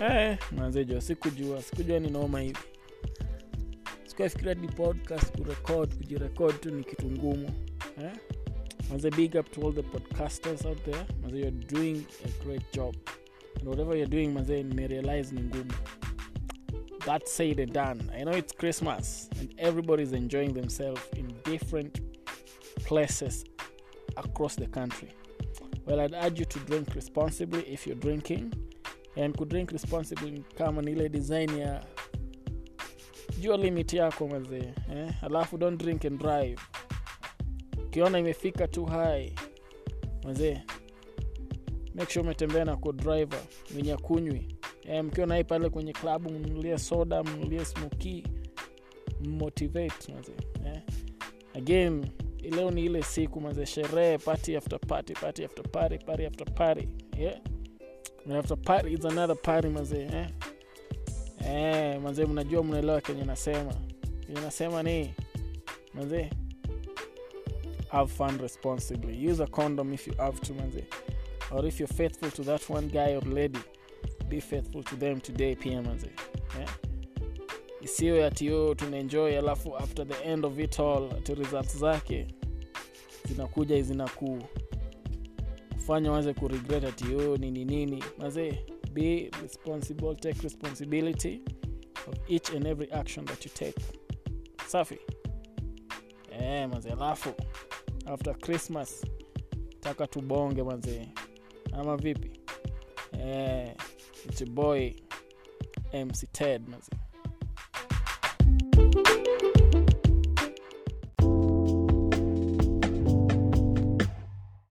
Eh, manzejo sikujua sikujua ni noma hivi. Sikuafikiria podcast kurekod kujirekod tu ni kitu ngumu. Eh? big up to all the podcasters out there. Manze you're doing a great job. And whatever you're doing manze nimerealize ni ngumu. That said and done i know it's christmas and everybody's enjoying themselves in different places across the country. Well i'd urge you to drink responsibly if you're drinking and kudrink responsibly kama ni ile design ya jua limit yako mazee eh? alafu don't drink and drive ukiona imefika too high mazee make sure umetembea na driver mwenye akunywi eh, mkiwa naye pale kwenye klabu mnulie soda mnulie smoki mmotivate mazee eh? again leo ni ile siku mazee sherehe party after party party after party party after party yeah? And after party is another party mazee eh? Eh, mazee mnajua mnaelewa kenye nasema. Kenye nasema ni mazee have fun responsibly. Use a condom if you have to manze. Or if you're faithful to that one guy or lady be faithful to them today pia manze. Eh? isiwe ati yo tunaenjoy alafu after the end of it all ati results zake zinakuja zinaku kufanya waze kuregret ati yo nini nini. Mazee be responsible take responsibility of each and every action that you take. Safi. E, mazee alafu after christmas taka tubonge mazee ama vipi? E, it's boy mc ted manze